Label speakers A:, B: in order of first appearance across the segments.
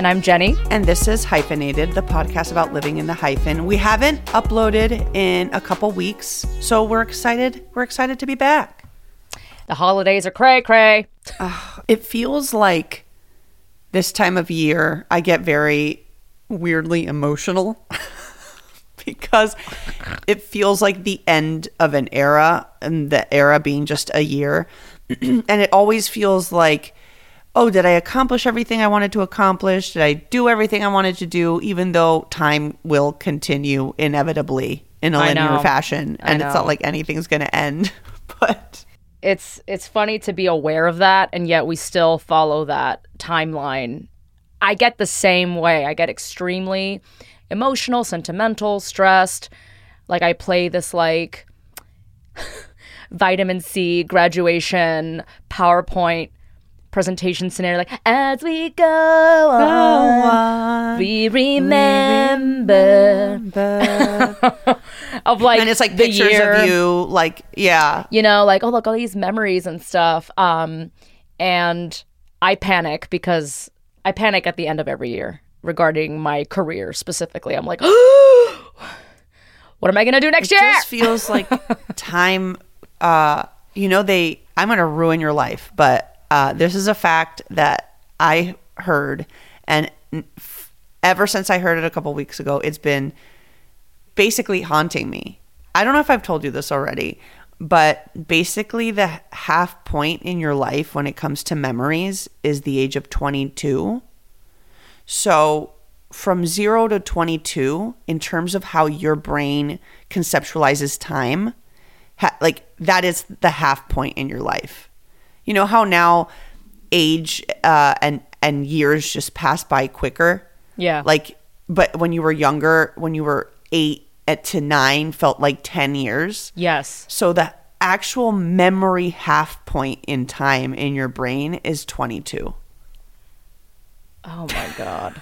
A: And I'm Jenny.
B: and this is Hyphenated, the podcast about living in the hyphen. We haven't uploaded in a couple weeks, so we're excited. We're excited to be back.
A: The holidays are cray cray.
B: It feels like this time of year I get very weirdly emotional because it feels like the end of an era and the era being just a year. and it always feels like, oh, did I accomplish everything I wanted to accomplish? Did I do everything I wanted to do? Even though time will continue inevitably in a
A: I
B: linear
A: know.
B: fashion. And it's not like anything's going to end. But
A: It's it's funny to be aware of that and yet we still follow that timeline. I get the same way. I get extremely emotional, sentimental, stressed. Like I play this like vitamin C graduation PowerPoint presentation scenario like as we go on, we remember of like
B: and it's like
A: the
B: pictures
A: year.
B: of you, like, yeah.
A: you know, like, oh, look, all these memories and stuff. Um, and I panic because I panic at the end of every year regarding my career specifically. I'm like, what am I going to do next
B: It
A: year?
B: just feels like time uh you know they i'm gonna ruin your life but uh this is a fact that i heard and ever since i heard it a couple weeks ago it's been basically haunting me. I don't know if i've told you this already but basically the half point in your life when it comes to memories is the age of 22 so from 0 to 22 in terms of how your brain conceptualizes time ha- like that is the half point in your life you know how now age uh, and and years just pass by quicker
A: Yeah.
B: like but when you were younger when you were 8 at to 9 felt like 10 years
A: yes.
B: so the actual memory half point in time in your brain is 22
A: Oh my God.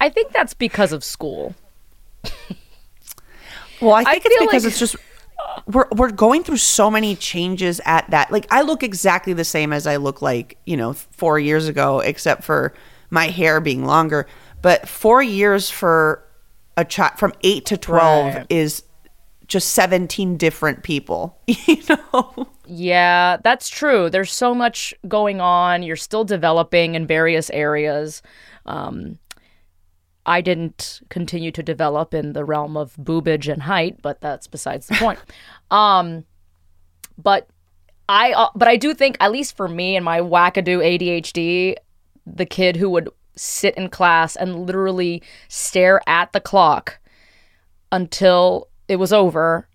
A: I think that's because of school.
B: Well, I think it's because
A: like-
B: it's just we're we're going through so many changes at that. Like I look exactly the same as I look like, you know, 4 years ago except for my hair being longer, but 4 years for a child from 8 to 12
A: Right.
B: is just 17 different people, you know.
A: Yeah, that's true. There's so much going on. You're still developing in various areas. Um, I didn't continue to develop in the realm of boobage and height, but that's besides the point. um, but I, uh, but I do think, at least for me and my wackadoo ADHD, the kid who would sit in class and literally stare at the clock until it was over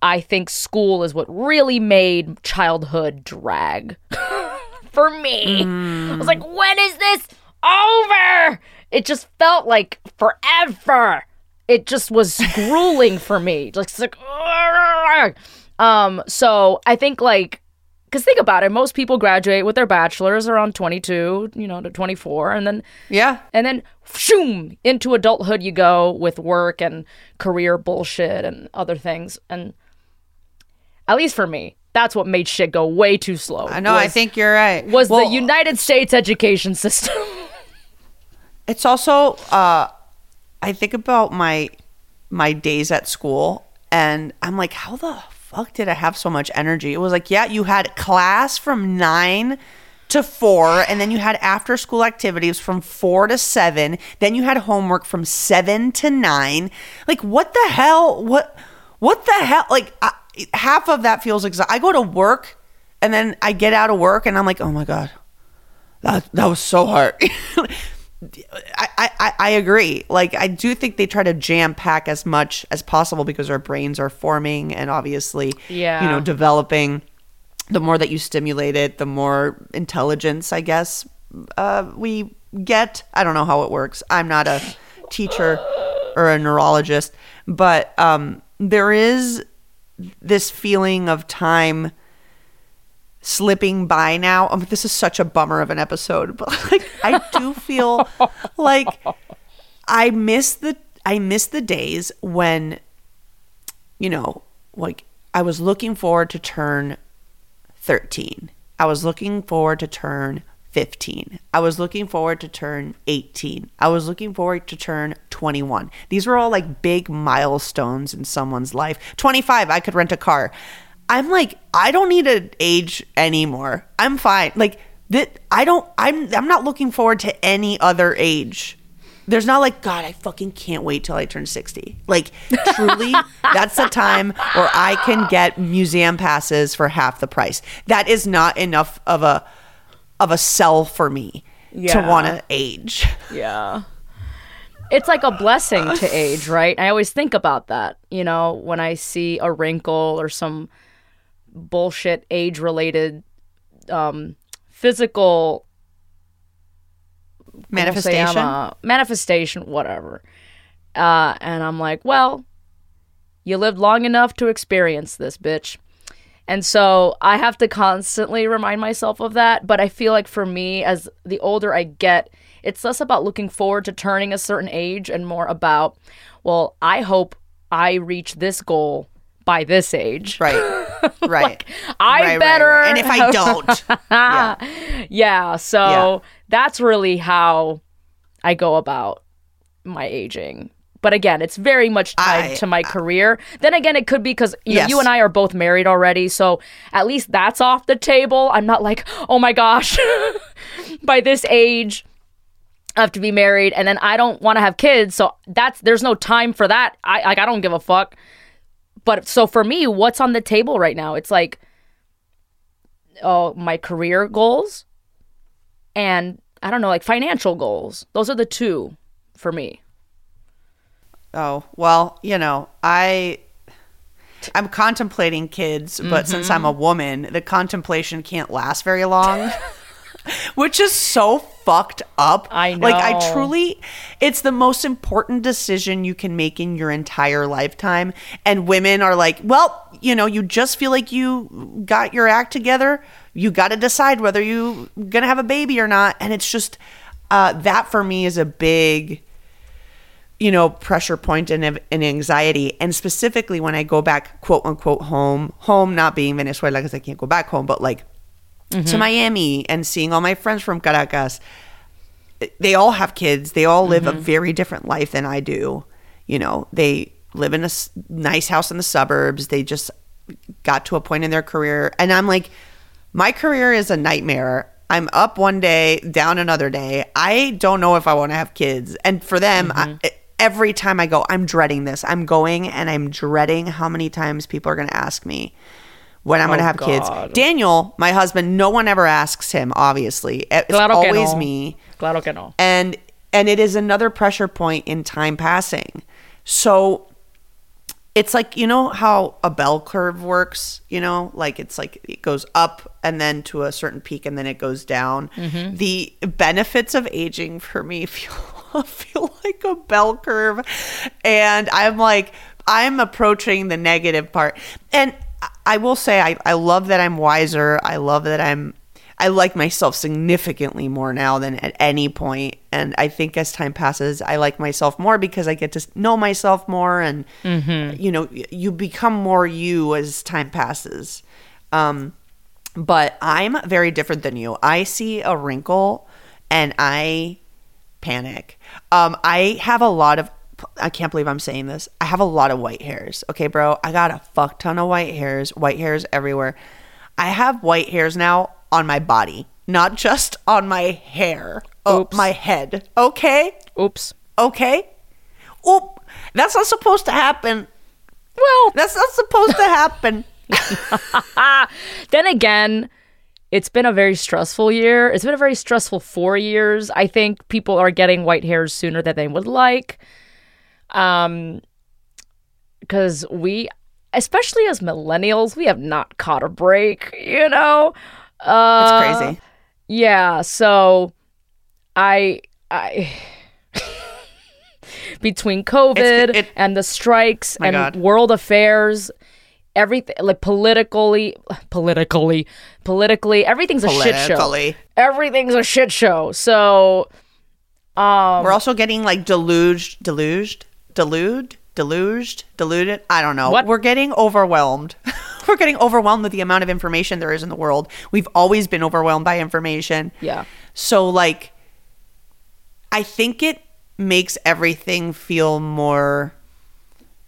A: I think school is what really made childhood drag for me. I was like, when is this over? It just felt like forever. It just was grueling for me. Like, it's like, um, so I think like, because think about it, most people graduate with their bachelors around 22, you know, to 24, and then
B: Yeah.
A: and then shoom into adulthood you go with work and career bullshit and other things and at least for me that's what made shit go way too slow
B: I know, I think you're right.
A: was
B: Well,
A: the united states education system
B: It's also uh I think about my my days at school and I'm like, how the fuck did I have so much energy? It was like, yeah, you had class from nine to four, and then you had after school activities from four to seven. Then you had homework from seven to nine. Like, what the hell? What? What the hell? Like, I, half of that feels exhausting. I go to work, and then I get out of work, and I'm like, oh my god, that that was so hard. I, I, I agree. Like I do think they try to jam pack as much as possible because our brains are forming and obviously
A: Yeah.
B: you know developing. The more that you stimulate it, the more intelligence, I guess, uh, we get. I don't know how it works. I'm not a teacher or a neurologist, but um, there is this feeling of time slipping by now. Um, this is such a bummer of an episode, but like I do feel like I miss the I miss the days when you know, like I was looking forward to turn 13. I was looking forward to turn 15. I was looking forward to turn 18. I was looking forward to turn 21. These were all like big milestones in someone's life. 25, I could rent a car. I'm like, I don't need an age anymore. I'm fine. Like that I don't I'm I'm not looking forward to any other age. There's not like God, I fucking can't wait till I turn 60. Like truly, that's the time where I can get museum passes for half the price. That is not enough of a of a sell for me to want to age.
A: Yeah. It's like a blessing to age, right? I always think about that, you know, when I see a wrinkle or some bullshit age related um physical I won't say I'm
B: Manifestation.
A: a- manifestation, whatever. Uh, and I'm like, well, you lived long enough to experience this, bitch. And so I have to constantly remind myself of that. But I feel like for me, as the older I get, it's less about looking forward to turning a certain age and more about, well, I hope I reach this goal by this age.
B: Right. Right.
A: I
B: Right,
A: better.
B: right. And if I don't, yeah.
A: Yeah, so
B: Yeah.
A: that's really how I go about my aging. But again, it's very much tied
B: I-
A: to my career. Then again, it could be because you,
B: Yes.
A: you and I are both married already, so at least that's off the table. I'm not like, oh my gosh, by this age, I have to be married, and then I don't want to have kids, so that's there's no time for that. I like I don't give a fuck. But so for me, what's on the table right now? It's like, oh, my career goals, and I don't know, like financial goals. Those are the two for me.
B: Oh, well, you know, I I'm contemplating kids, but since I'm a
A: Mm-hmm.
B: woman, the contemplation can't last very long. Which is so fucked up.
A: I know.
B: Like I truly it's the most important decision you can make in your entire lifetime. And women are like, well, you know, you just feel like you got your act together. You got to decide whether you're going to have a baby or not. And it's just uh, that for me is a big you know, pressure point and, and anxiety. And specifically when I go back, quote unquote, home, home not being Venezuela because I can't go back home, but like to mm-hmm. Miami and seeing all my friends from Caracas, they all have kids. They all live a mm-hmm. very different life than I do. You know, they live in a nice house in the suburbs. They just got to a point in their career. And I'm like, my career is a nightmare. I'm up one day, down another day. I don't know if I want to have kids. And for them, I, mm-hmm. every time I go, I'm dreading this. I'm going and I'm dreading how many times people are going to ask me when I'm going to oh, have kids. Daniel, my husband, no one ever asks him, obviously. It's
A: Claro
B: always
A: no.
B: me
A: Claro que no.
B: and and it is another pressure point in time passing so it's like you know how a bell curve works you know like it's like it goes up and then to a certain peak and then it goes down mm-hmm. the benefits of aging for me feel feel like a bell curve and i'm like i'm approaching the negative part and I- will say i, I love that i'm wiser i love that i'm I like myself significantly more now than at any point. And I think as time passes, I like myself more because I get to know myself more and, you know, you become more you as time passes. Um, but I'm very different than you. I see a wrinkle and I panic. Um, I have a lot of I can't believe I'm saying this. I have a lot of white hairs. Okay, bro. I got a fuck ton of white hairs, white hairs everywhere. I have white hairs now on my body, not just on my hair. Oh,
A: Oops.
B: my head. Okay?
A: Oops.
B: Okay? Oop. That's not supposed to happen.
A: Well,
B: That's not supposed to happen.
A: then again, it's been a very stressful year. It's been a very stressful four years. I think people are getting white hairs sooner than they would like. Um, because we, especially as millennials, we have not caught a break. You know, uh,
B: It's crazy.
A: Yeah, so I I between COVID
B: it-
A: and the strikes and
B: God.
A: world affairs, everything like politically politically politically everything's a shit show. Everything's a shit show. So um
B: We're also getting like deluged, deluged, deluged, deluged, deluded. I don't know.
A: What?
B: We're getting overwhelmed. We're getting overwhelmed with the amount of information there is in the world. We've always been overwhelmed by information.
A: Yeah.
B: So like I think it makes everything feel more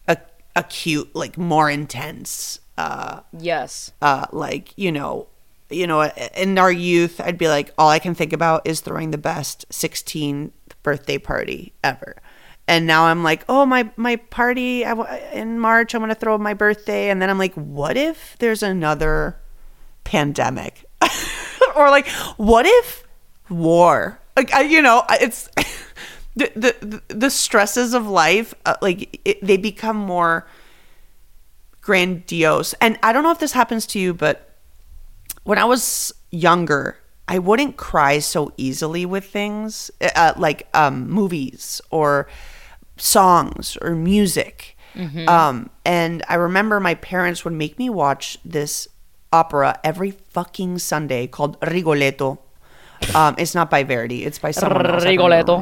B: ac- acute, like more intense. Uh
A: yes.
B: uh, like you know you know in our youth i'd be like all i can think about is throwing the best 16th birthday party ever and now i'm like oh my my party in march i'm to throw my birthday. And then i'm like what if there's another pandemic? Or like what if war? Like I, you know it's the, the the stresses of life uh, like it, they become more grandiose. And I don't know if this happens to you, but when I was younger, I wouldn't cry so easily with things uh, like um, movies or songs or music. Um, and I remember my parents would make me watch this opera every fucking Sunday called Rigoletto. Um, it's not by Verdi. It's by someone else.
A: Rigoletto.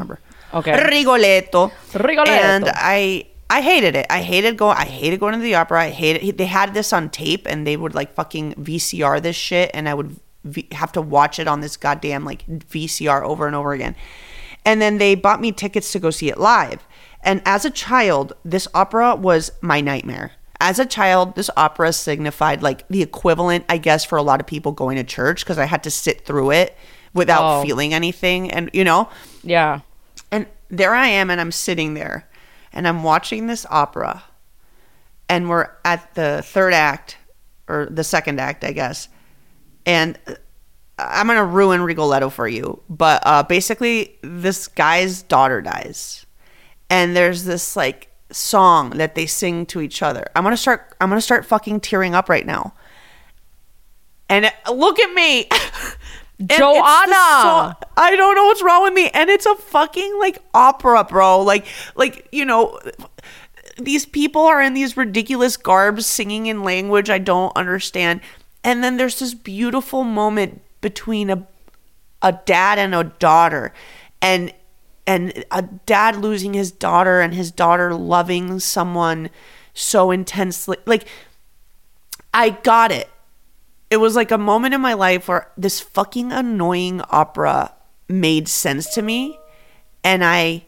A: Okay.
B: Rigoletto.
A: Rigoletto.
B: And I I hated it. I hated going. I hated going to the opera. I hated. They had this on tape, and they would like fucking VCR this shit, and I would v- have to watch it on this goddamn like VCR over and over again. And then they bought me tickets to go see it live. And as a child, this opera was my nightmare. As a child, this opera signified like the equivalent, I guess, for a lot of people going to church because I had to sit through it without
A: Oh.
B: feeling anything, and you know.
A: Yeah.
B: And there I am, and I'm sitting there, and I'm watching this opera, and we're at the third act, or the second act, I guess. And I'm gonna ruin Rigoletto for you, but uh, basically, this guy's daughter dies, and there's this like song that they sing to each other. I'm gonna start. I'm gonna start fucking tearing up right now. And it- look at me. And it's the
A: Joanna!
B: song- I don't know what's wrong with me. And it's a fucking like opera, bro. Like, like, you know, these people are in these ridiculous garbs singing in language I don't understand. And then there's this beautiful moment between a a dad and a daughter and and a dad losing his daughter and his daughter loving someone so intensely. Like I got it it was like a moment in my life where this fucking annoying opera made sense to me and I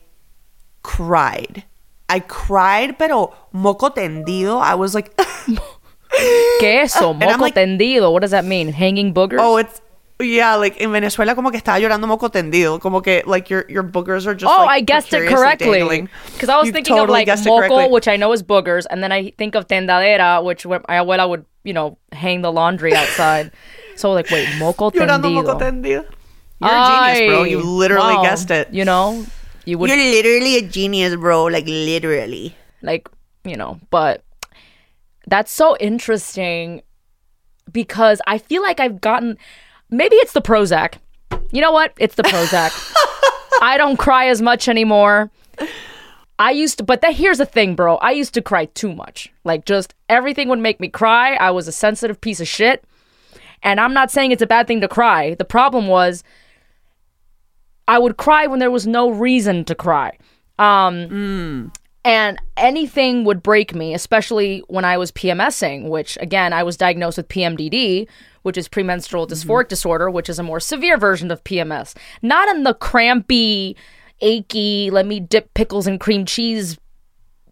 B: cried. I cried, pero moco tendido. I was like,
A: ¿Qué eso? Moco
B: like-
A: tendido. What does that mean? Hanging boogers?
B: oh, it's yeah, like in Venezuela, como que estaba llorando moco tendido, como que like your your boogers are just.
A: Oh,
B: like,
A: I guessed it correctly. Because I was
B: You
A: thinking of like
B: guessed it
A: moco, which I know is boogers, and then I think of tendadera, which my abuela would, you know, hang the laundry outside. so like, wait, moco
B: llorando moco
A: tendido.
B: tendido. You're a genius, bro. You literally
A: wow.
B: guessed it.
A: You know, you would
B: You're literally a genius, bro. Like literally.
A: like you know but that's so interesting because i feel like i've gotten maybe it's the prozac. You know what? It's the prozac. I don't cry as much anymore. I used to but that here's the thing bro. I used to cry too much. Like just everything would make me cry. I was a sensitive piece of shit. And i'm not saying it's a bad thing to cry. The problem was i would cry when there was no reason to cry. Um and anything would break me, especially when I was PMSing, which again, I was diagnosed with PMDD, which is premenstrual dysphoric disorder, which is a more severe version of PMS. Not in the crampy, achy, let me dip pickles and cream cheese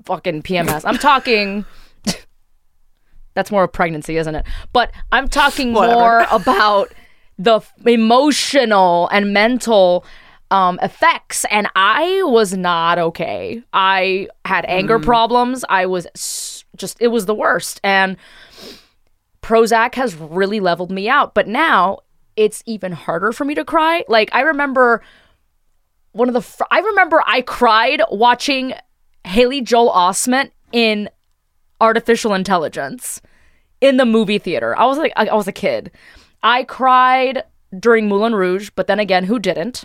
A: fucking PMS. I'm talking. that's more of pregnancy, isn't it? But I'm talking more about the f- emotional and mental um, effects. And I was not okay. I had anger problems. I was s- just, it was the worst. And Prozac has really leveled me out. But now it's even harder for me to cry. Like, I remember one of the, fr- I remember I cried watching Haley Joel Osment in Artificial Intelligence in the movie theater. I was like, I, I was a kid. I cried during Moulin Rouge, but then again, who didn't?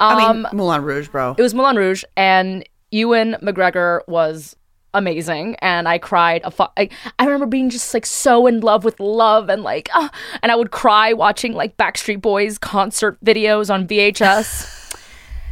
B: I mean, um, Moulin Rouge, bro.
A: It was Moulin Rouge, and Ewan McGregor was amazing, and I cried. A fu- I, I remember being just like so in love with love, and like, uh, and I would cry watching like Backstreet Boys concert videos on VHS.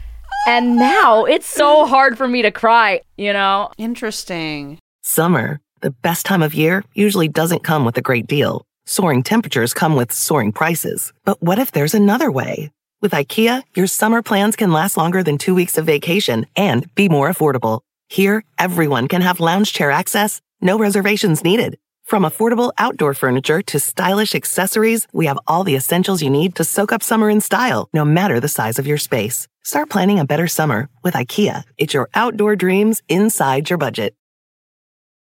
A: and now it's so hard for me to cry, you know.
B: Interesting.
C: Summer, the best time of year, usually doesn't come with a great deal. Soaring temperatures come with soaring prices. But what if there's another way? With IKEA, your summer plans can last longer than two weeks of vacation and be more affordable. Here, everyone can have lounge chair access, no reservations needed. From affordable outdoor furniture to stylish accessories, we have all the essentials you need to soak up summer in style, no matter the size of your space. Start planning a better summer with IKEA. It's your outdoor dreams inside your budget.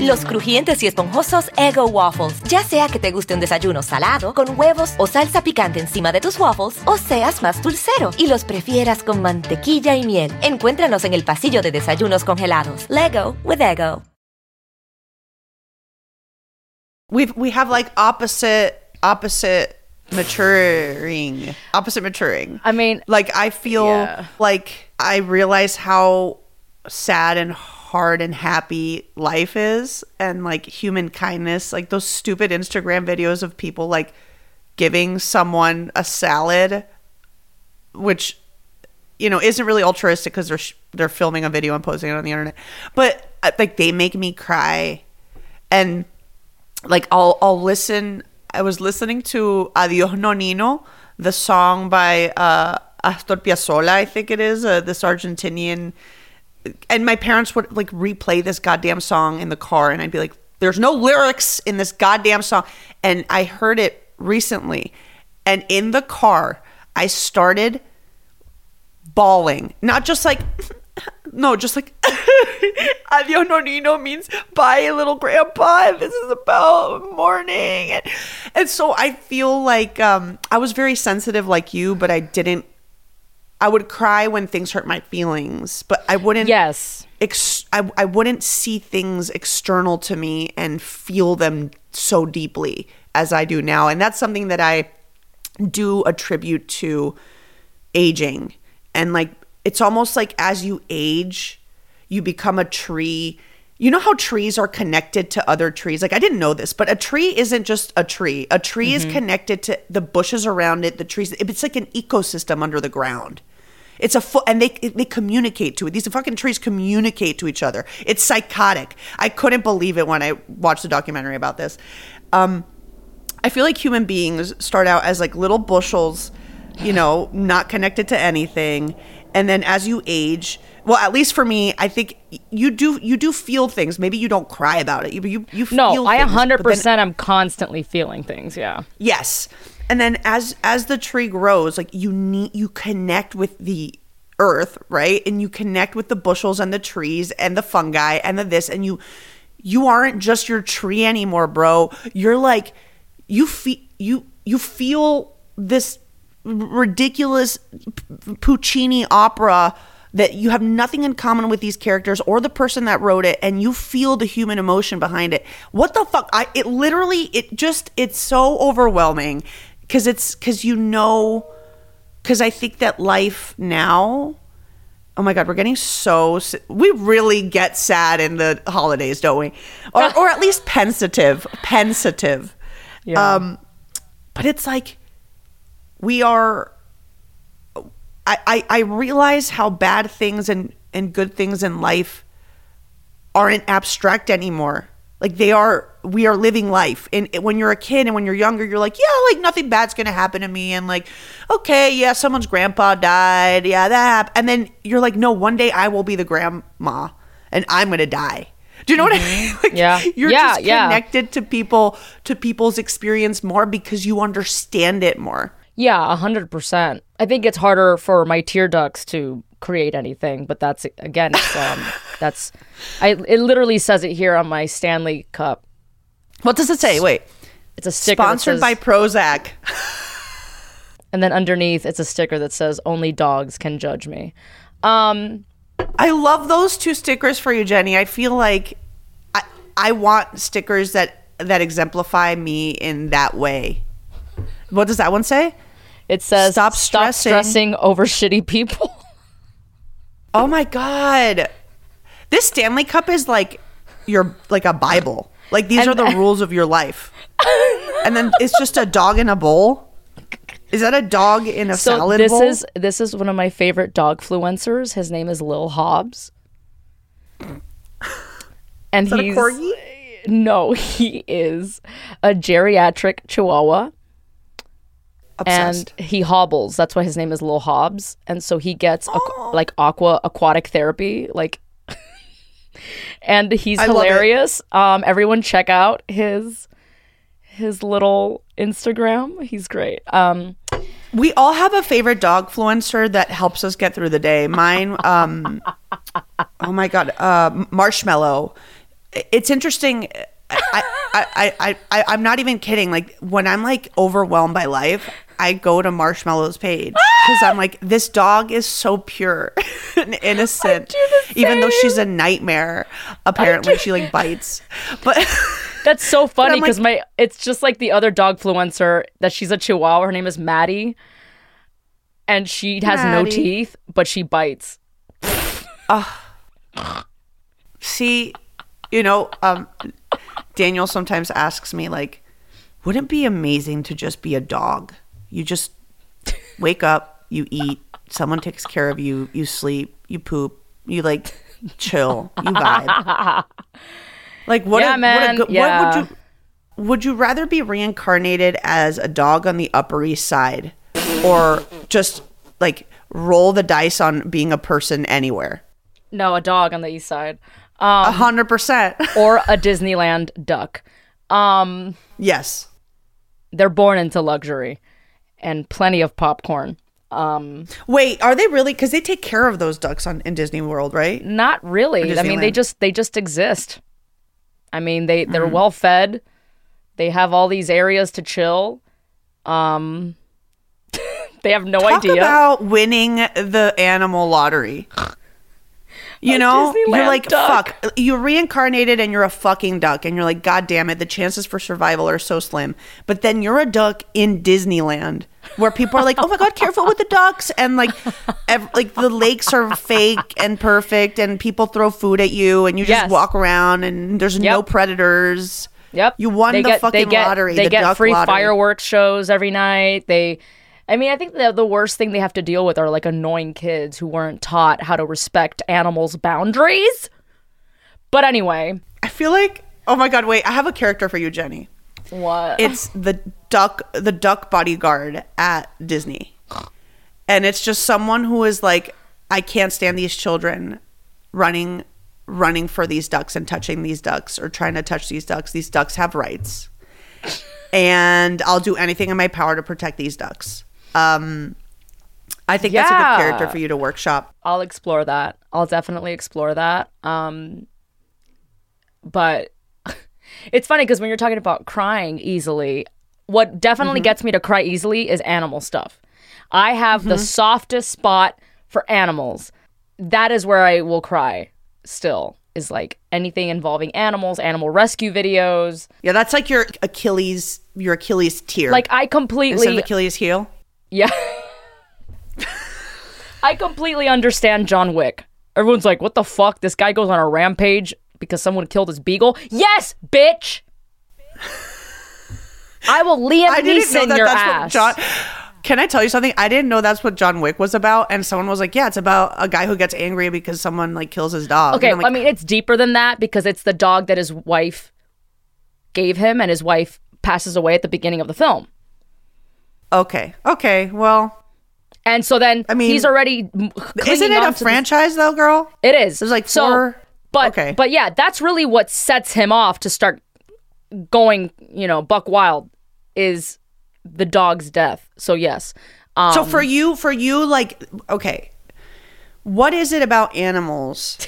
D: Los crujientes y esponjosos Ego Waffles. Ya sea que te guste un desayuno salado, con huevos o salsa picante encima de tus waffles, o seas más dulcero y los prefieras con mantequilla y miel. Encuéntranos en el pasillo de desayunos congelados. Lego with Ego.
B: We've we have like opposite opposite maturing opposite maturing.
A: I mean,
B: like I feel
A: Yeah.
B: like I realize how sad and hard and happy life is and like human kindness like those stupid Instagram videos of people like giving someone a salad which you know isn't really altruistic because they're sh- they're filming a video and posting it on the internet but uh, like they make me cry and like I'll I'll listen. I was listening to Adios Nonino, the song by uh, Astor Piazzolla, I think it is, uh, this Argentinian. And my parents would like replay this goddamn song in the car, and I'd be like, "There's no lyrics in this goddamn song." And I heard it recently, and in the car, I started bawling, not just like. No, just like Adios Nonino means bye little grandpa. This is about mourning. And, and so I feel like um, I was very sensitive like you, but I didn't I would cry when things hurt my feelings, but I wouldn't
A: yes.
B: ex- I, I wouldn't see things external to me and feel them so deeply as I do now. And that's something that I do attribute to aging. And like, it's almost like as you age, you become a tree. You know how trees are connected to other trees? Like, I didn't know this, but a tree isn't just a tree. A tree is mm-hmm. connected to the bushes around it, the trees. It's like an ecosystem under the ground. It's a foot, and they they communicate to it. These fucking trees communicate to each other. It's psychotic. I couldn't believe it when I watched the documentary about this. Um, I feel like human beings start out as like little bushels, you know, not connected to anything, and then as you age, well, at least for me, I think you do you do feel things. Maybe you don't cry about it. You you, you
A: No,
B: feel
A: I
B: things, then-
A: 100% I'm constantly feeling things. Yeah.
B: Yes. And then as as the tree grows, like you need you connect with the earth, right? And you connect with the bushels and the trees and the fungi and the this and you you aren't just your tree anymore, bro. You're like you feel you you feel this ridiculous P- Puccini opera that you have nothing in common with these characters or the person that wrote it and you feel the human emotion behind it what the fuck i it literally it just it's so overwhelming because it's because you know because i think that life now oh my god we're getting so we really get sad in the holidays don't we or, or at least pensive pensive
A: Yeah.
B: um but it's like we are I, I, I realize how bad things and and good things in life aren't abstract anymore. Like they are, we are living life. And when you're a kid and when you're younger, you're like, yeah, like nothing bad's gonna happen to me. And like, okay, yeah, someone's grandpa died. Yeah, that happened. And then you're like, no, one day I will be the grandma and I'm gonna die. Do you know what I mean? Mm-hmm. Like,
A: Yeah.
B: You're
A: Yeah,
B: just
A: yeah.
B: connected to people, to people's experience more because you understand it more.
A: Yeah, a hundred percent. I think it's harder for my tear ducts to create anything, but that's again, it's, um, that's I. It literally says it here on my Stanley cup.
B: What does it say? Wait.
A: It's a sticker
B: Sponsored
A: says-
B: by Prozac.
A: and then underneath it's a sticker that says "Only dogs can judge me." Um,
B: I love those two stickers for you, Jenny. I feel like I I want stickers that that exemplify me in that way. What does that one say?
A: it says
B: Stop
A: "Stop
B: stressing."
A: stressing over shitty people."
B: Oh my god. This Stanley Cup is like your like a Bible. Like these
A: And-
B: are the rules of your life. and then it's just a dog in a bowl. Is that a dog in a
A: so
B: salad
A: this
B: bowl?
A: is this is one of my favorite dog fluencers. His name is Lil Hobbs, and
B: Is that a
A: he's
B: corgi?
A: no, he is a geriatric Chihuahua.
B: Obsessed.
A: and he hobbles. That's why his name is Lil Hobbs. And so he gets aqu- like aqua aquatic therapy, like, and he's
B: I
A: hilarious. Um, everyone check out his his little Instagram. He's great. Um,
B: We all have a favorite dog influencer that helps us get through the day. Mine, um, oh my god, uh, Marshmallow. It's interesting. I, I, I, I, I'm not even kidding. Like when I'm like overwhelmed by life, I go to Marshmallow's page because I'm like, this dog is so pure and innocent. Even though she's a nightmare, apparently she like bites. But
A: that's so funny
B: I'm like-
A: because my it's just like the other dog fluencer that she's a Chihuahua. Her name is Maddie, and she has no teeth, but she bites.
B: see, you know, um, Daniel sometimes asks me like, wouldn't it be amazing to just be a dog? You just wake up, you eat, someone takes care of you, you sleep, you poop, you like chill, you vibe. Like what?
A: Yeah,
B: a, what, a
A: man, yeah.
B: what would you? Would you rather be reincarnated as a dog on the Upper East Side, or just like roll the dice on being a person anywhere?
A: No, a dog on the east side,
B: A hundred percent.
A: or a Disneyland duck. Um,
B: Yes.
A: they're born into luxury and plenty of popcorn. Um,
B: Wait, are they really? Because they take care of those ducks on in Disney World, right?
A: not really. I mean, they just they just exist. I mean, they
B: Mm.
A: they're well fed. They have all these areas to chill. Um, they have no
B: Talk
A: idea.
B: about winning the animal lottery. You know, you're like,
A: duck.
B: fuck. You're reincarnated and you're a fucking duck, and you're like, God damn it, the chances for survival are so slim. But then you're a duck in Disneyland, where people are like, Oh my god, careful with the ducks, and like, ev- like the lakes are fake and perfect, and people throw food at you, and you just
A: Yes.
B: walk around, and there's no predators.
A: Yep.
B: You won
A: they
B: the
A: get,
B: fucking
A: they get,
B: lottery.
A: They
B: the
A: get free
B: lottery.
A: fireworks shows every night. They, I mean, I think the the worst thing they have to deal with are like annoying kids who weren't taught how to respect animals' boundaries. But anyway,
B: I feel like, oh my god, wait, I have a character for you, Jenny.
A: what?
B: It's the duck, the duck bodyguard at Disney, and it's just someone who is like, I can't stand these children running, running for these ducks and touching these ducks or trying to touch these ducks. These ducks have rights, and I'll do anything in my power to protect these ducks. Um, I think that's a good character for you to workshop.
A: I'll explore that. I'll definitely explore that. Um, but it's funny because when you're talking about crying easily, what definitely
B: Mm-hmm.
A: gets me to cry easily is animal stuff. I have the
B: Mm-hmm.
A: softest spot for animals. That is where I will cry still, is like anything involving animals, animal rescue videos.
B: Yeah, that's like your Achilles, your Achilles tear.
A: Like I completely
B: Achilles heel.
A: Yeah. I completely understand John Wick. Everyone's like, what the fuck? This guy goes on a rampage because someone killed his beagle? Yes, bitch! I will Liam
B: I didn't know
A: Neeson
B: that
A: your
B: that's
A: ass.
B: what John. Can I tell you something? I didn't know that's what John Wick was about, and someone was like, "Yeah, it's about a guy who gets angry because someone like kills his dog."
A: Okay,
B: like,
A: I mean it's deeper than that because it's the dog that his wife gave him, and his wife passes away at the beginning of the film.
B: Okay, okay, well,
A: And so then
B: I mean,
A: he's already
B: isn't it a franchise though, girl?
A: It is.
B: There's like
A: So-
B: four.
A: But
B: okay,
A: but yeah, that's really what sets him off to start going, you know, buck wild is the dog's death. So yes. Um,
B: so for you, for you, like, okay, what is it about animals?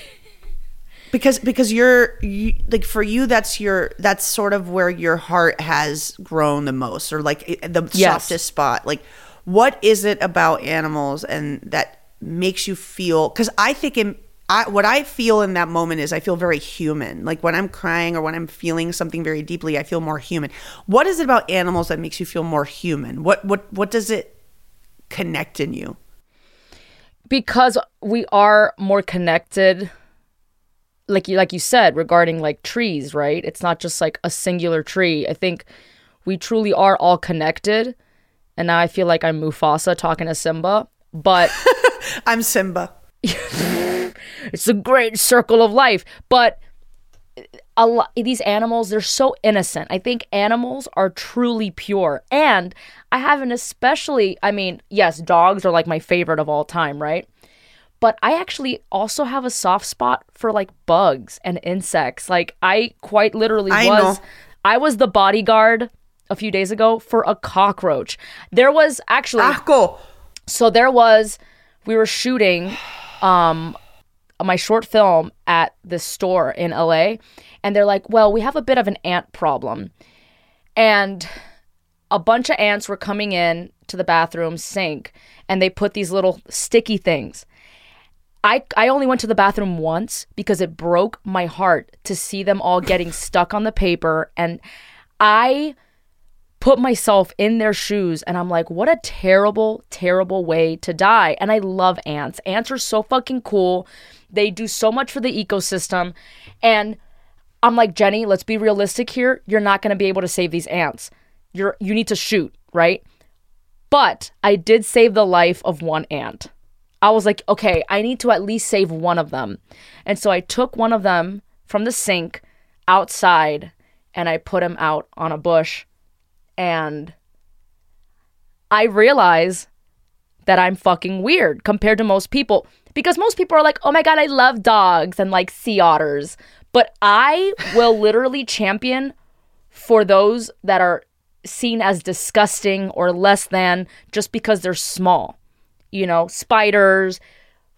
B: Because because you're you, like for you that's your that's sort of where your heart has grown the most or like the
A: Yes.
B: softest spot. Like what is it about animals and that makes you feel cuz I think in I, what I feel in that moment is I feel very human. Like when I'm crying or when I'm feeling something very deeply, I feel more human. What is it about animals that makes you feel more human? What what what does it connect in you?
A: because we are more connected like you like you said regarding like trees, right? It's not just like a singular tree. I think we truly are all connected. And now I feel like I'm Mufasa talking to Simba, but
B: I'm Simba.
A: it's a great circle of life. But a lot, these animals, they're so innocent. I think animals are truly pure. And I have an especially, I mean, yes, dogs are like my favorite of all time, right? But I actually also have a soft spot for like bugs and insects. Like I quite literally
B: I
A: was
B: know.
A: I was the bodyguard a few days ago for a cockroach. There was actually
B: Asco.
A: so there was we were shooting um my short film at this store in LA and they're like, "Well, we have a bit of an ant problem." And a bunch of ants were coming in to the bathroom sink and they put these little sticky things. I I only went to the bathroom once because it broke my heart to see them all getting stuck on the paper and I put myself in their shoes and I'm like, what a terrible, terrible way to die. And I love ants. Ants are so fucking cool. They do so much for the ecosystem. And I'm like, Jenny, let's be realistic here. You're not going to be able to save these ants. You're you need to shoot, right? But I did save the life of one ant. I was like, okay, I need to at least save one of them. And so I took one of them from the sink outside and I put him out on a bush and I realize that I'm fucking weird compared to most people because most people are like, "Oh my god, I love dogs and like sea otters." But I will literally champion for those that are seen as disgusting or less than just because they're small. You know, spiders,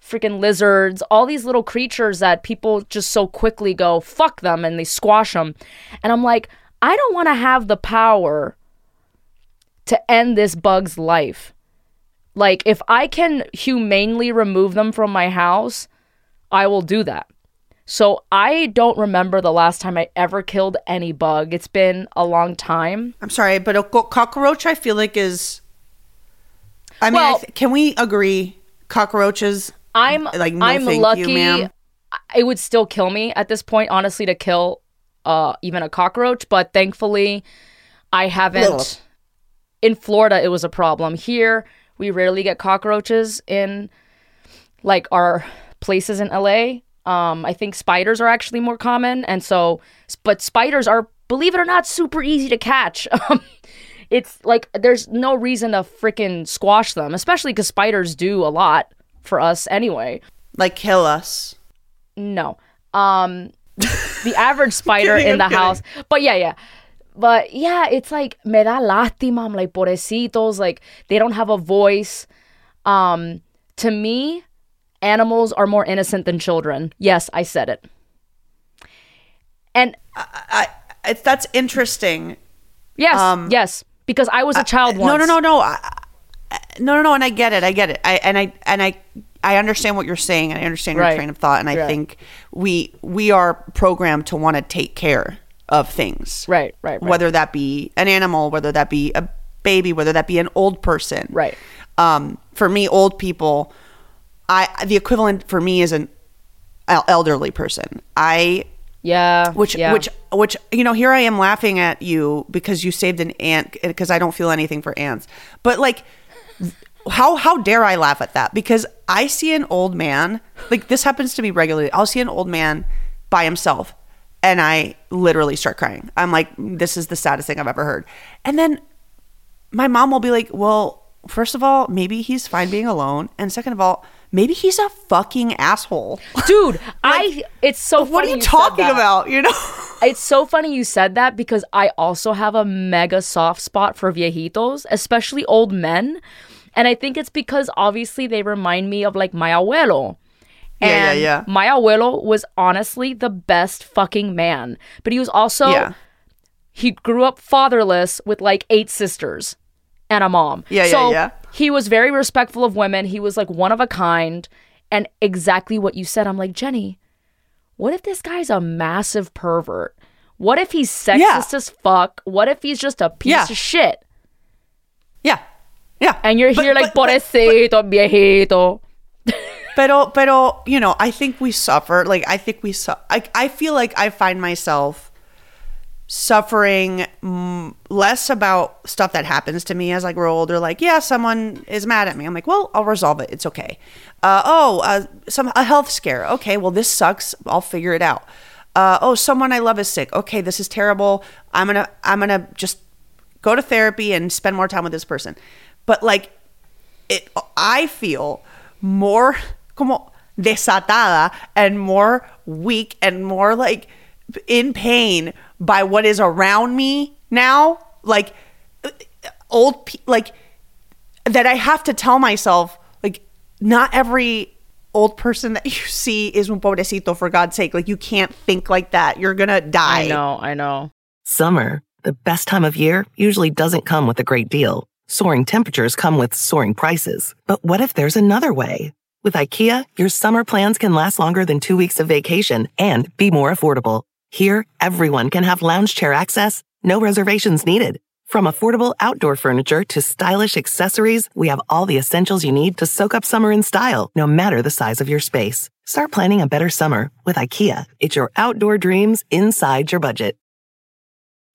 A: freaking lizards, all these little creatures that people just so quickly go, fuck them, and they squash them. And I'm like, I don't want to have the power to end this bug's life. Like, if I can humanely remove them from my house, I will do that. So I don't remember the last time I ever killed any bug. It's been a long time.
B: I'm sorry, but a cockroach, I feel like is. I mean, I th- can we agree? Cockroaches.
A: I'm
B: like. No,
A: I'm
B: thank
A: lucky.
B: you, ma'am.
A: It would still kill me at this point, honestly, to kill uh, even a cockroach. But thankfully, I haven't.
B: Ugh.
A: In Florida, it was a problem. Here, we rarely get cockroaches in like our places in LA. Um, I think spiders are actually more common, and so, but spiders are, believe it or not, super easy to catch. It's like there's no reason to freaking squash them, especially because spiders do a lot for us anyway.
B: Like kill us.
A: No. Um the average spider
B: kidding,
A: in the house. But yeah, yeah. But yeah, it's like me da lástima. I'm like pobrecitos, like they don't have a voice. Um to me, animals are more innocent than children. Yes, I said it. And
B: I. It's that's interesting.
A: yes,
B: Um,
A: yes, because I was a child once.
B: No, no, no, no. I, no, no, no. And I get it. I get it. I and I and I I understand what you're saying. And I understand your
A: Right.
B: train of thought. And I
A: Right.
B: think we we are programmed to want to take care of things.
A: Right, right, right.
B: Whether that be an animal, whether that be a baby, whether that be an old person.
A: Right.
B: Um, for me, old people, I the equivalent for me is an elderly person. I
A: Yeah.
B: which
A: yeah.
B: which which you know here i am laughing at you because you saved an ant because i don't feel anything for ants but like how how dare I laugh at that? Because I see an old man, like this happens to me regularly. I'll see an old man by himself and I literally start crying. I'm like, this is the saddest thing I've ever heard. And then my mom will be like, well, first of all, maybe he's fine being alone. And second of all, maybe he's a fucking asshole.
A: Dude, I it's so
B: what are
A: funny
B: you
A: said
B: talking
A: that.
B: about? You know?
A: It's so funny you said that because I also have a mega soft spot for viejitos, especially old men. And I think it's because obviously they remind me of like my abuelo.
B: Yeah, yeah, yeah.
A: My abuelo was honestly the best fucking man. But he was also
B: yeah.
A: he grew up fatherless with like eight sisters and a mom.
B: Yeah, yeah,
A: so
B: yeah.
A: He was very respectful of women. He was like one of a kind. And exactly what you said, I'm like, Jenny, what if this guy's a massive pervert? What if he's sexist
B: Yeah.
A: as fuck? What if he's just a piece
B: Yeah.
A: of shit?
B: Yeah. Yeah.
A: And you're
B: But-
A: here like,
B: but- but-
A: pobrecito, viejito.
B: pero pero you know i think we suffer like i think we su- I, I feel like i find myself suffering mm, less about stuff that happens to me as i grow older like yeah someone is mad at me. I'm like well i'll resolve it. It's okay. Uh, oh uh, some a health scare. Okay well this sucks. I'll figure it out. Uh, oh someone i love is sick. Okay this is terrible. I'm gonna i'm gonna just go to therapy and spend more time with this person. But like it, I feel more como desatada and more weak and more like in pain by what is around me now. Like old, pe- like that I have to tell myself, like, not every old person that you see is un pobrecito for God's sake. Like, you can't think like that. You're gonna die.
A: I know, I know.
C: Summer, the best time of year, usually doesn't come with a great deal. Soaring temperatures come with soaring prices. But what if there's another way? With IKEA, your summer plans can last longer than two weeks of vacation and be more affordable. Here, everyone can have lounge chair access, no reservations needed. From affordable outdoor furniture to stylish accessories, we have all the essentials you need to soak up summer in style, no matter the size of your space. Start planning a better summer with IKEA. It's your outdoor dreams inside your budget.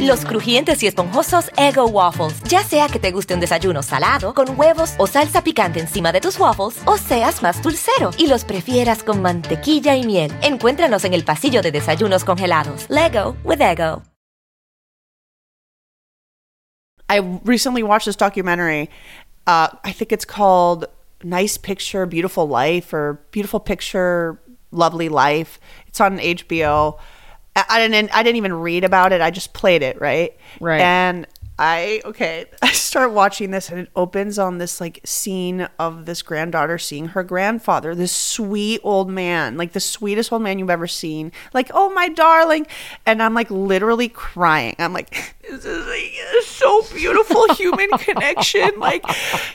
D: Los crujientes y esponjosos Ego Waffles. Ya sea que te guste un desayuno salado, con huevos o salsa picante encima de tus waffles, o seas más dulcero y los prefieras con mantequilla y miel. Encuéntranos en el pasillo de desayunos congelados. Lego with Ego.
B: I recently watched this documentary. Uh, I think it's called Nice Picture, Beautiful Life or Beautiful Picture, Lovely Life. It's on HBO. I, didn't I didn't even read about it. I just played it, right?
A: Right.
B: And I okay, I start watching this and it opens on this like scene of this granddaughter seeing her grandfather, this sweet old man, like the sweetest old man you've ever seen. Like, oh my darling. And I'm like literally crying. I'm like, this is like so beautiful human connection. Like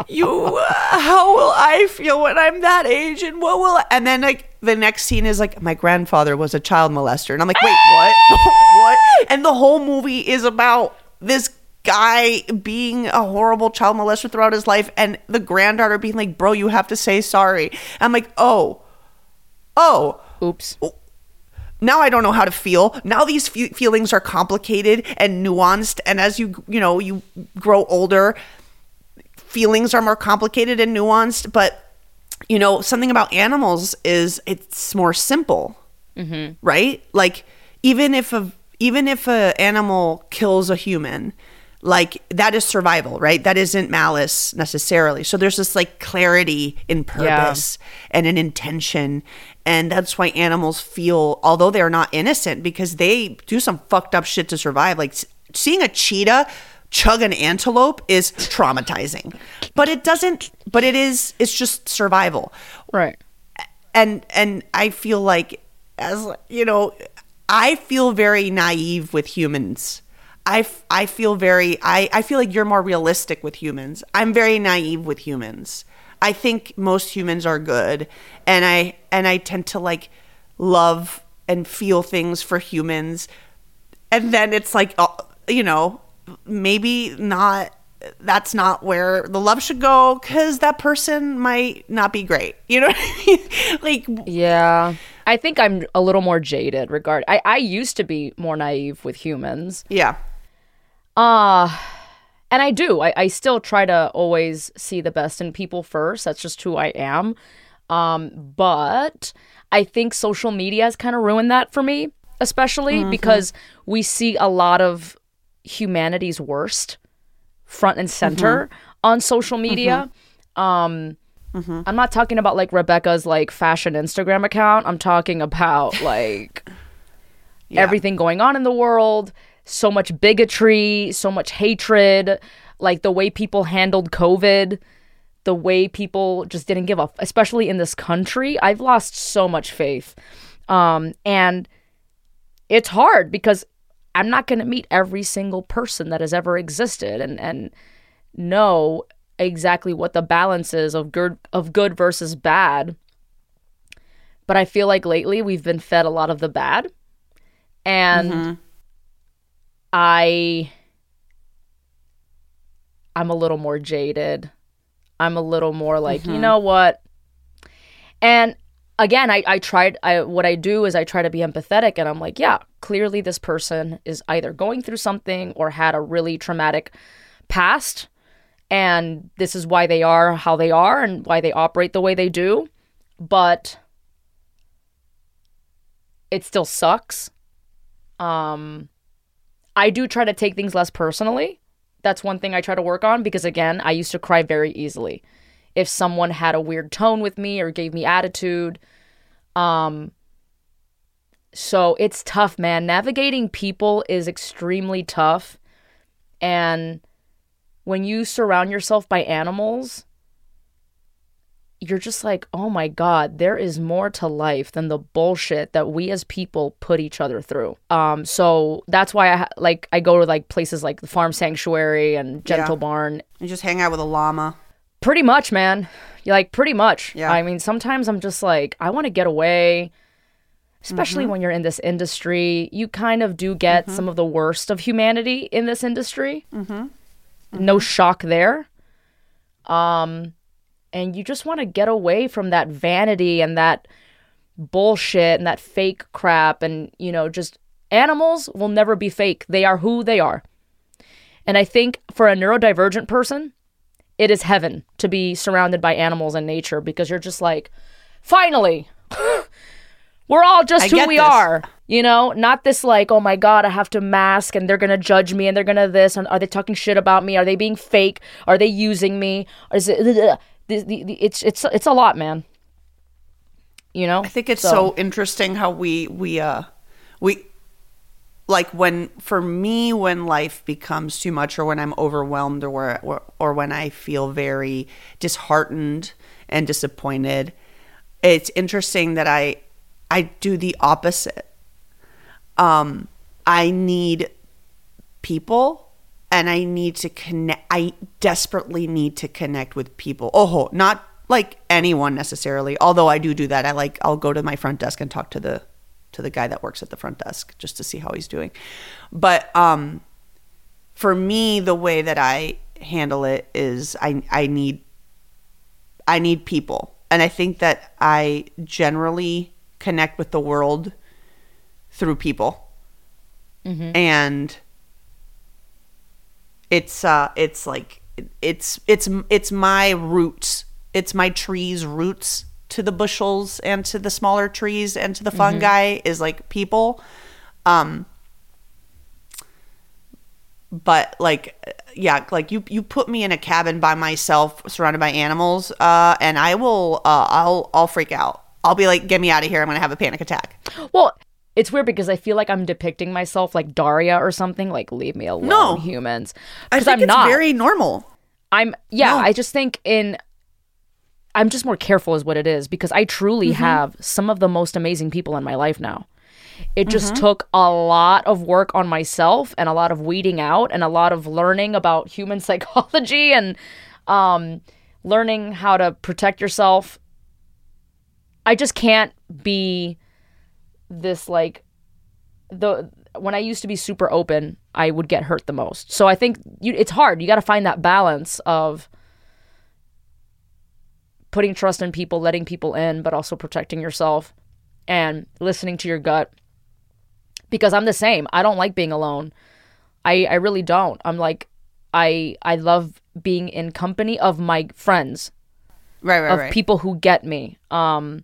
B: you uh, how will I feel when I'm that age and what will I? and then like the next scene is like my grandfather was a child molester and I'm like wait what what and the whole movie is about this guy being a horrible child molester throughout his life and the granddaughter being like bro you have to say sorry I'm like oh oh
A: Oops.
B: now I don't know how to feel. Now these fe- feelings are complicated and nuanced, and as you you know you grow older, feelings are more complicated and nuanced. But you know something about animals is it's more simple, mm-hmm. right? Like even if a even if a animal kills a human. Like that is survival, right? That isn't malice necessarily. So there's this like clarity in purpose and an intention. And that's why animals feel, although they're not innocent, because they do some fucked up shit to survive. Like seeing a cheetah chug an antelope is traumatizing, but it doesn't, but it is, it's just survival.
A: Right.
B: And, and I feel like, as you know, I feel very naive with humans. I, f- I feel very, I, I feel like you're more realistic with humans. I'm very naive with humans. I think most humans are good and I and I tend to like love and feel things for humans. And then it's like uh, you know, maybe not that's not where the love should go because that person might not be great. You know I mean? like,
A: Yeah. I think I'm a little more jaded regard I, I used to be more naive with humans.
B: yeah,
A: Uh and I do. I, I still try to always see the best in people first. That's just who I am. Um, but I think social media has kind of ruined that for me, especially because we see a lot of humanity's worst front and center on social media. Um I'm not talking about like Rebecca's like fashion Instagram account. I'm talking about like everything going on in the world, so much bigotry, so much hatred, like the way people handled COVID, the way people just didn't give up, especially in this country. I've lost so much faith. Um, and it's hard because I'm not going to meet every single person that has ever existed and, and know exactly what the balance is of good of good versus bad. But I feel like lately we've been fed a lot of the bad. And I I'm a little more jaded. I'm a little more like, you know what? And again, I, I tried I what I do is I try to be empathetic and I'm like, yeah, clearly this person is either going through something or had a really traumatic past and this is why they are how they are and why they operate the way they do. But it still sucks. Um I do try to take things less personally. That's one thing I try to work on because again, I used to cry very easily. If someone had a weird tone with me or gave me attitude, um so it's tough, man. Navigating people is extremely tough. And when you surround yourself by animals, you're just like, oh my God, there is more to life than the bullshit that we as people put each other through. Um, so that's why I like I go to like places like the Farm Sanctuary and Gentle
B: Yeah.
A: Barn.
B: you just hang out with a llama.
A: Pretty much, man. You Like pretty much.
B: Yeah.
A: I mean, sometimes I'm just like, I want to get away. Especially when you're in this industry, you kind of do get some of the worst of humanity in this industry. No shock there. Um, and you just want to get away from that vanity and that bullshit and that fake crap and you know just animals will never be fake. They are who they are. And i think for a neurodivergent person it is heaven to be surrounded by animals and nature because you're just like finally we're all just
B: I
A: who we
B: this.
A: are you know? Not this like oh my god i have to mask and they're gonna judge me and they're gonna this and are they talking shit about me? Are they being fake? Are they using me? Is it the, the, the, it's it's it's a lot man. You know?
B: I think it's so, interesting how we we uh we like when for me when life becomes too much or when I'm overwhelmed or where, or, or when I feel very disheartened and disappointed it's interesting that I I do the opposite. Um I need people and I need to connect I desperately need to connect with people. Oh, not like anyone necessarily, although I do do that. I like I'll go to my front desk and talk to the to the guy that works at the front desk just to see how he's doing. But um for me the way that I handle it is I I need I need people. And I think that I generally connect with the world through people. And it's uh it's like it's it's it's my roots. It's my tree's roots to the bushels and to the smaller trees and to the fungi is like people. Um but like yeah like you you put me in a cabin by myself surrounded by animals uh and i will uh i'll i'll freak out i'll be like get me out of here i'm gonna have a panic attack
A: Well, it's weird because I feel like I'm depicting myself like Daria or something. Like, leave me alone,
B: No.
A: humans.
B: i
A: Because
B: think
A: I'm
B: it's
A: not.
B: very normal
A: I'm yeah.
B: No.
A: I just think in. I'm just more careful, is what it is, because I truly
B: Mm-hmm.
A: have some of the most amazing people in my life now. It just
B: Mm-hmm.
A: took a lot of work on myself and a lot of weeding out and a lot of learning about human psychology and um, learning how to protect yourself. I just can't be this like the when I used to be super open, I would get hurt the most. So I think you, it's hard. You got to find that balance of putting trust in people, letting people in, but also protecting yourself and listening to your gut. Because I'm the same. I don't like being alone. I I really don't. I'm like I I love being in company of my friends,
B: Right, right,
A: of
B: right.
A: people who get me. Um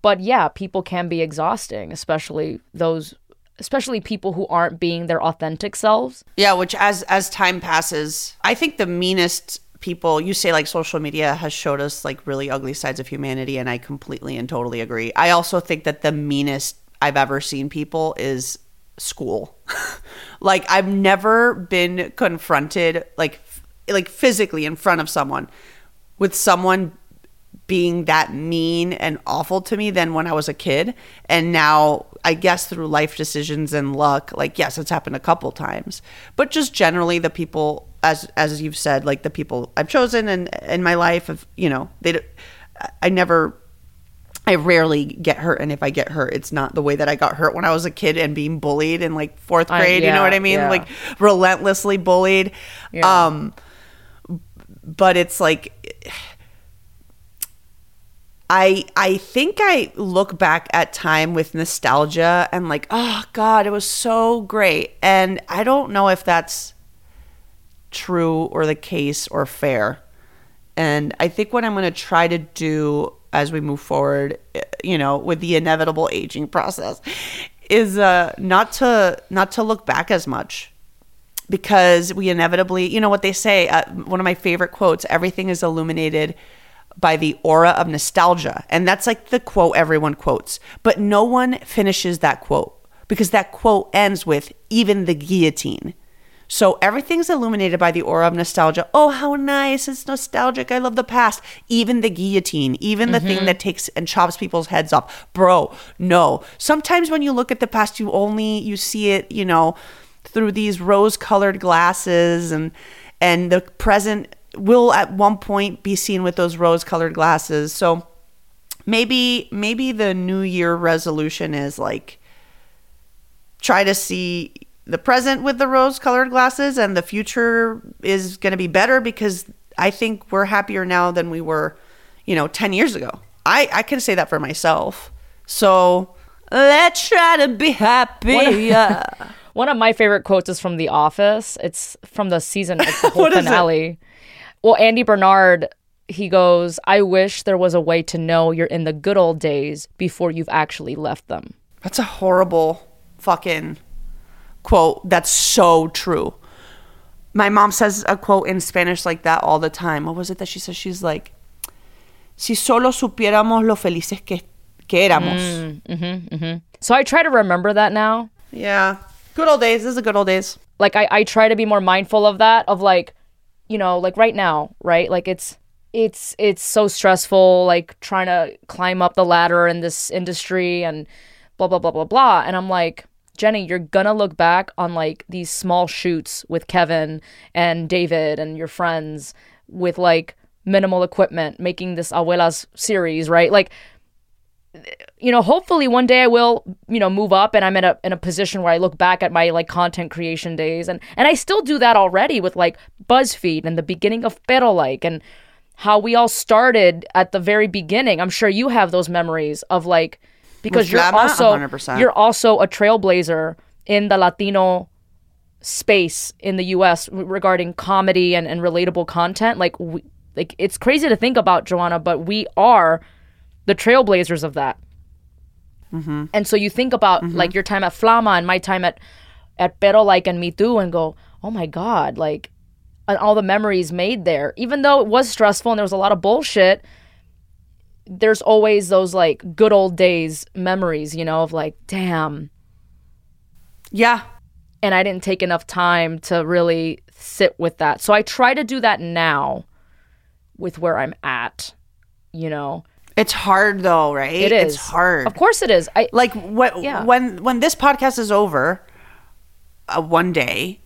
A: but yeah, people can be exhausting, especially those especially people who aren't being their authentic selves.
B: Yeah, which as as time passes, I think the meanest people you say like social media has showed us like really ugly sides of humanity and I completely and totally agree. I also think that the meanest I've ever seen people is school. like I've never been confronted like f- like physically in front of someone with someone being that mean and awful to me than when I was a kid. And now, I guess through life decisions and luck, like yes, it's happened a couple times. But just generally, the people, as as you've said, like the people I've chosen and in my life, of you know, they, I never. I rarely get hurt, and if I get hurt, it's not the way that I got hurt when I was a kid and being bullied in like fourth
A: I-
B: grade. you know what I mean?
A: yeah.
B: Like relentlessly bullied.
A: Yeah.
B: Um, but it's like I I think I look back at time with nostalgia and like, oh God, it was so great. And I don't know if that's true or the case or fair. And I think what I'm going to try to do as we move forward, eh, you know, with the inevitable aging process, is uh, not to not to look back as much because we inevitably, you know what they say, uh, one of my favorite quotes, everything is illuminated by the aura of nostalgia. And that's like the quote everyone quotes. But no one finishes that quote because that quote ends with even the guillotine. So everything's illuminated by the aura of nostalgia. Oh, how nice. It's nostalgic. I love the past. Even the guillotine, even the thing mm-hmm. that takes and chops people's heads off. Bro, no. Sometimes when you look at the past, you only you see it, you know, through these rose-colored glasses and and the present will at one point be seen with those rose-colored glasses. So maybe maybe the new year resolution is like try to see the present with the rose colored glasses and the future is going to be better because I think we're happier now than we were, you know, 10 years ago. I, I can say that for myself. So let's try to be happy.
A: One of my favorite quotes is from The Office. It's from the season, it's the whole
B: What is it?
A: Well, Andy Bernard, he goes, I wish there was a way to know you're in the good old days before you've actually left them.
B: That's a horrible fucking quote. That's so true. My mom says a quote in Spanish like that all the time. What was it that she says? She's like, Si solo supiéramos lo felices que, que éramos. Mhm, mhm.
A: So I try to remember that now.
B: Yeah. Good old days. This is the good old days.
A: like I, I try to be more mindful of that of like you know like right now right? Like it's it's it's so stressful like trying to climb up the ladder in this industry and blah blah blah blah blah. And i'm like jenny you're gonna look back on like these small shoots with kevin and david and your friends with like minimal equipment making this abuelas series right? Like you know, hopefully one day I will, you know, move up and I'm in a in a position where I look back at my like content creation days and and I still do that already with like BuzzFeed and the beginning of Pero Like and how we all started at the very beginning. I'm sure you have those memories of like because
B: With
A: you're
B: Flama?
A: also
B: 100%.
A: you're also a trailblazer in the Latino space in the US regarding comedy and, and relatable content. Like we, like it's crazy to think about, Joanna, but we are the trailblazers of that. Mm-hmm. And so you think about mm-hmm. like your time at Flama and my time at at Pero Like and mitú and go, oh my god, like and all the memories made there. Even though it was stressful and there was a lot of bullshit, there's always those like good old days memories, you know, of like, damn,
B: Yeah.
A: and I didn't take enough time to really sit with that. So I try to do that now with where I'm at, you know.
B: It's hard though, right?
A: It is
B: It's hard.
A: Of course it is. I
B: Like what
A: Yeah.
B: when when this podcast is over uh, one day,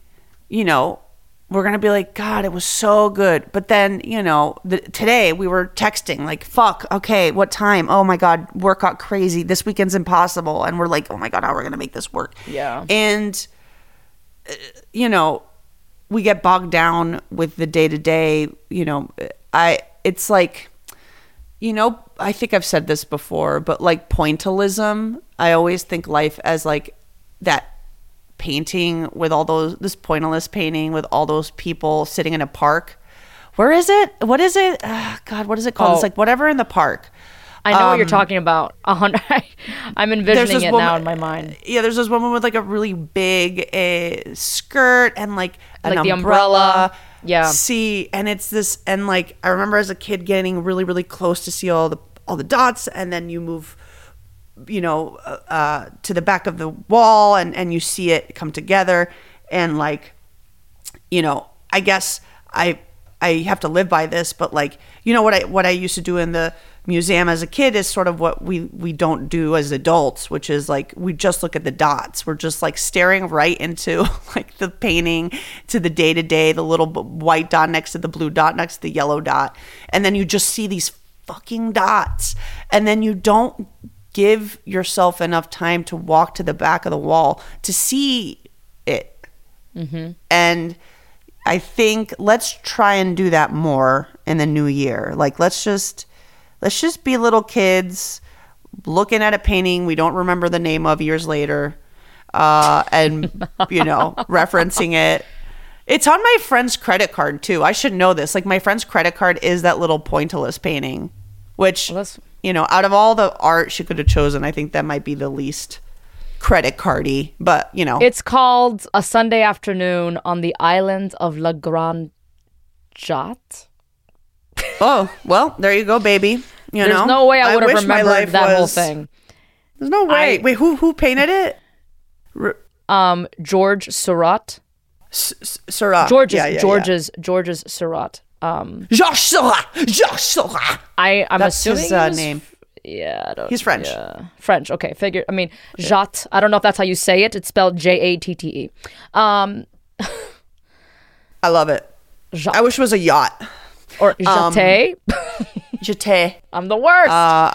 B: you know, we're gonna be like, God, it was so good. But then, you know, the, today we were texting like, "Fuck, okay, what time? Oh my God, work got crazy. This weekend's impossible." And we're like, "Oh my God, how are we gonna make this work?"
A: Yeah.
B: And uh, you know, we get bogged down with the day to day. You know, I it's like, you know, I think I've said this before, but like pointillism. I always think life as like that painting with all those this pointless painting with all those people sitting in a park. Where is it? What is it? Ah, God, what is it called? It's
A: Oh.
B: like whatever in the park.
A: I know what you're
B: Um,
A: talking about. A hundred. I'm envisioning it
B: woman-
A: now in my mind.
B: Yeah, there's this woman with like a really big uh, skirt and like an
A: Like the
B: umbrella.
A: Yeah.
B: See, and it's this, and like I remember as a kid getting really, really close to see all the all the dots, and then you move, you know, uh, uh, to the back of the wall, and and you see it come together, and like, you know, I guess I I have to live by this, but like, you know what I what I used to do in the museum as a kid is sort of what we we don't do as adults, which is like we just look at the dots. We're just like staring right into like the painting to the day to day, the little white dot next to the blue dot next to the yellow dot, and then you just see these fucking dots, and then you don't give yourself enough time to walk to the back of the wall to see it mm-hmm. and I think let's try and do that more in the new year. Like let's just let's just be little kids looking at a painting we don't remember the name of years later uh and you know referencing it. It's on my friend's credit card too. I should know this. Like my friend's credit card is that little pointillist painting which
A: Well,
B: you know out of all the art she could have chosen i think that might be the least credit cardy but you know.
A: It's called A Sunday Afternoon on the Island of La Grande Jatte.
B: Oh, well, there you go, baby. You
A: There's
B: know,
A: no way I would have remembered
B: life
A: that whole thing.
B: There's no way.
A: I-
B: Wait, who who painted it?
A: Um, George Seurat.
B: S- S-
A: George's
B: Yeah, yeah, yeah.
A: George's George's Seurat. Um,
B: Georges Seurat. Georges Seurat.
A: I I'm
B: That's
A: assuming
B: his uh,
A: was-
B: name.
A: Yeah, I don't,
B: He's French.
A: Yeah, French. Okay, figure. I mean, Jatte. I don't know if that's how you say it. It's spelled J A T T E. Um,
B: I love it. I wish it was a yacht.
A: Or
B: Um,
A: Jatte.
B: Jete.
A: I'm the worst.
B: Uh,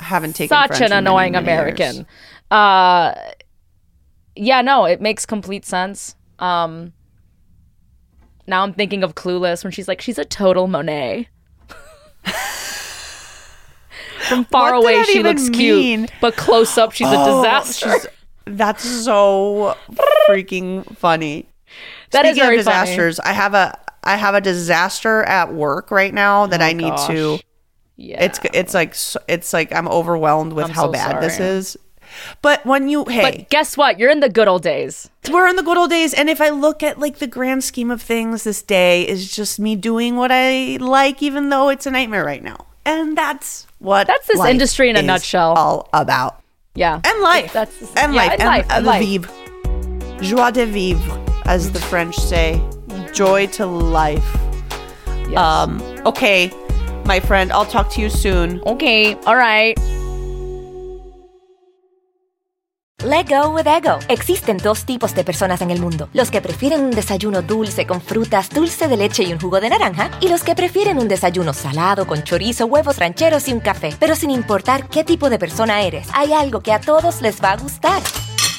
B: I haven't taken
A: Such
B: French
A: an
B: in many,
A: annoying
B: many
A: American. Uh, yeah, no, it makes complete sense. Um, now I'm thinking of Clueless when she's like, she's a total Monet. From far
B: What
A: away, she looks cute, but close up, she's a
B: Oh,
A: disaster.
B: she's- That's so freaking funny.
A: That is
B: Speaking
A: very
B: of
A: funny.
B: disasters, I have a I have a disaster at work right now that oh, I need to.
A: Oh. Yeah,
B: It's it's like it's like I'm overwhelmed with
A: I'm
B: how
A: so
B: bad this is. But when you hey,
A: but guess what? You're in the good old days.
B: we're in the good old days, and if I look at like the grand scheme of things, this day is just me doing what I like, even though it's a nightmare right now. And that's what
A: That's this industry in a nutshell.
B: All about
A: Yeah,
B: and life,
A: That's
B: and
A: yeah,
B: life,
A: and
B: and,
A: life,
B: and
A: and
B: the
A: life.
B: vivre, joie de vivre, as the French say, joy to life.
A: Yes.
B: Um, okay, my friend, I'll talk to you soon.
A: okay, all right.
D: Let go with ego. Existen dos tipos de personas en el mundo: los que prefieren un desayuno dulce con frutas, dulce de leche y un jugo de naranja, y los que prefieren un desayuno salado con chorizo, huevos rancheros y un café. Pero sin importar qué tipo de persona eres, hay algo que a todos les va a gustar.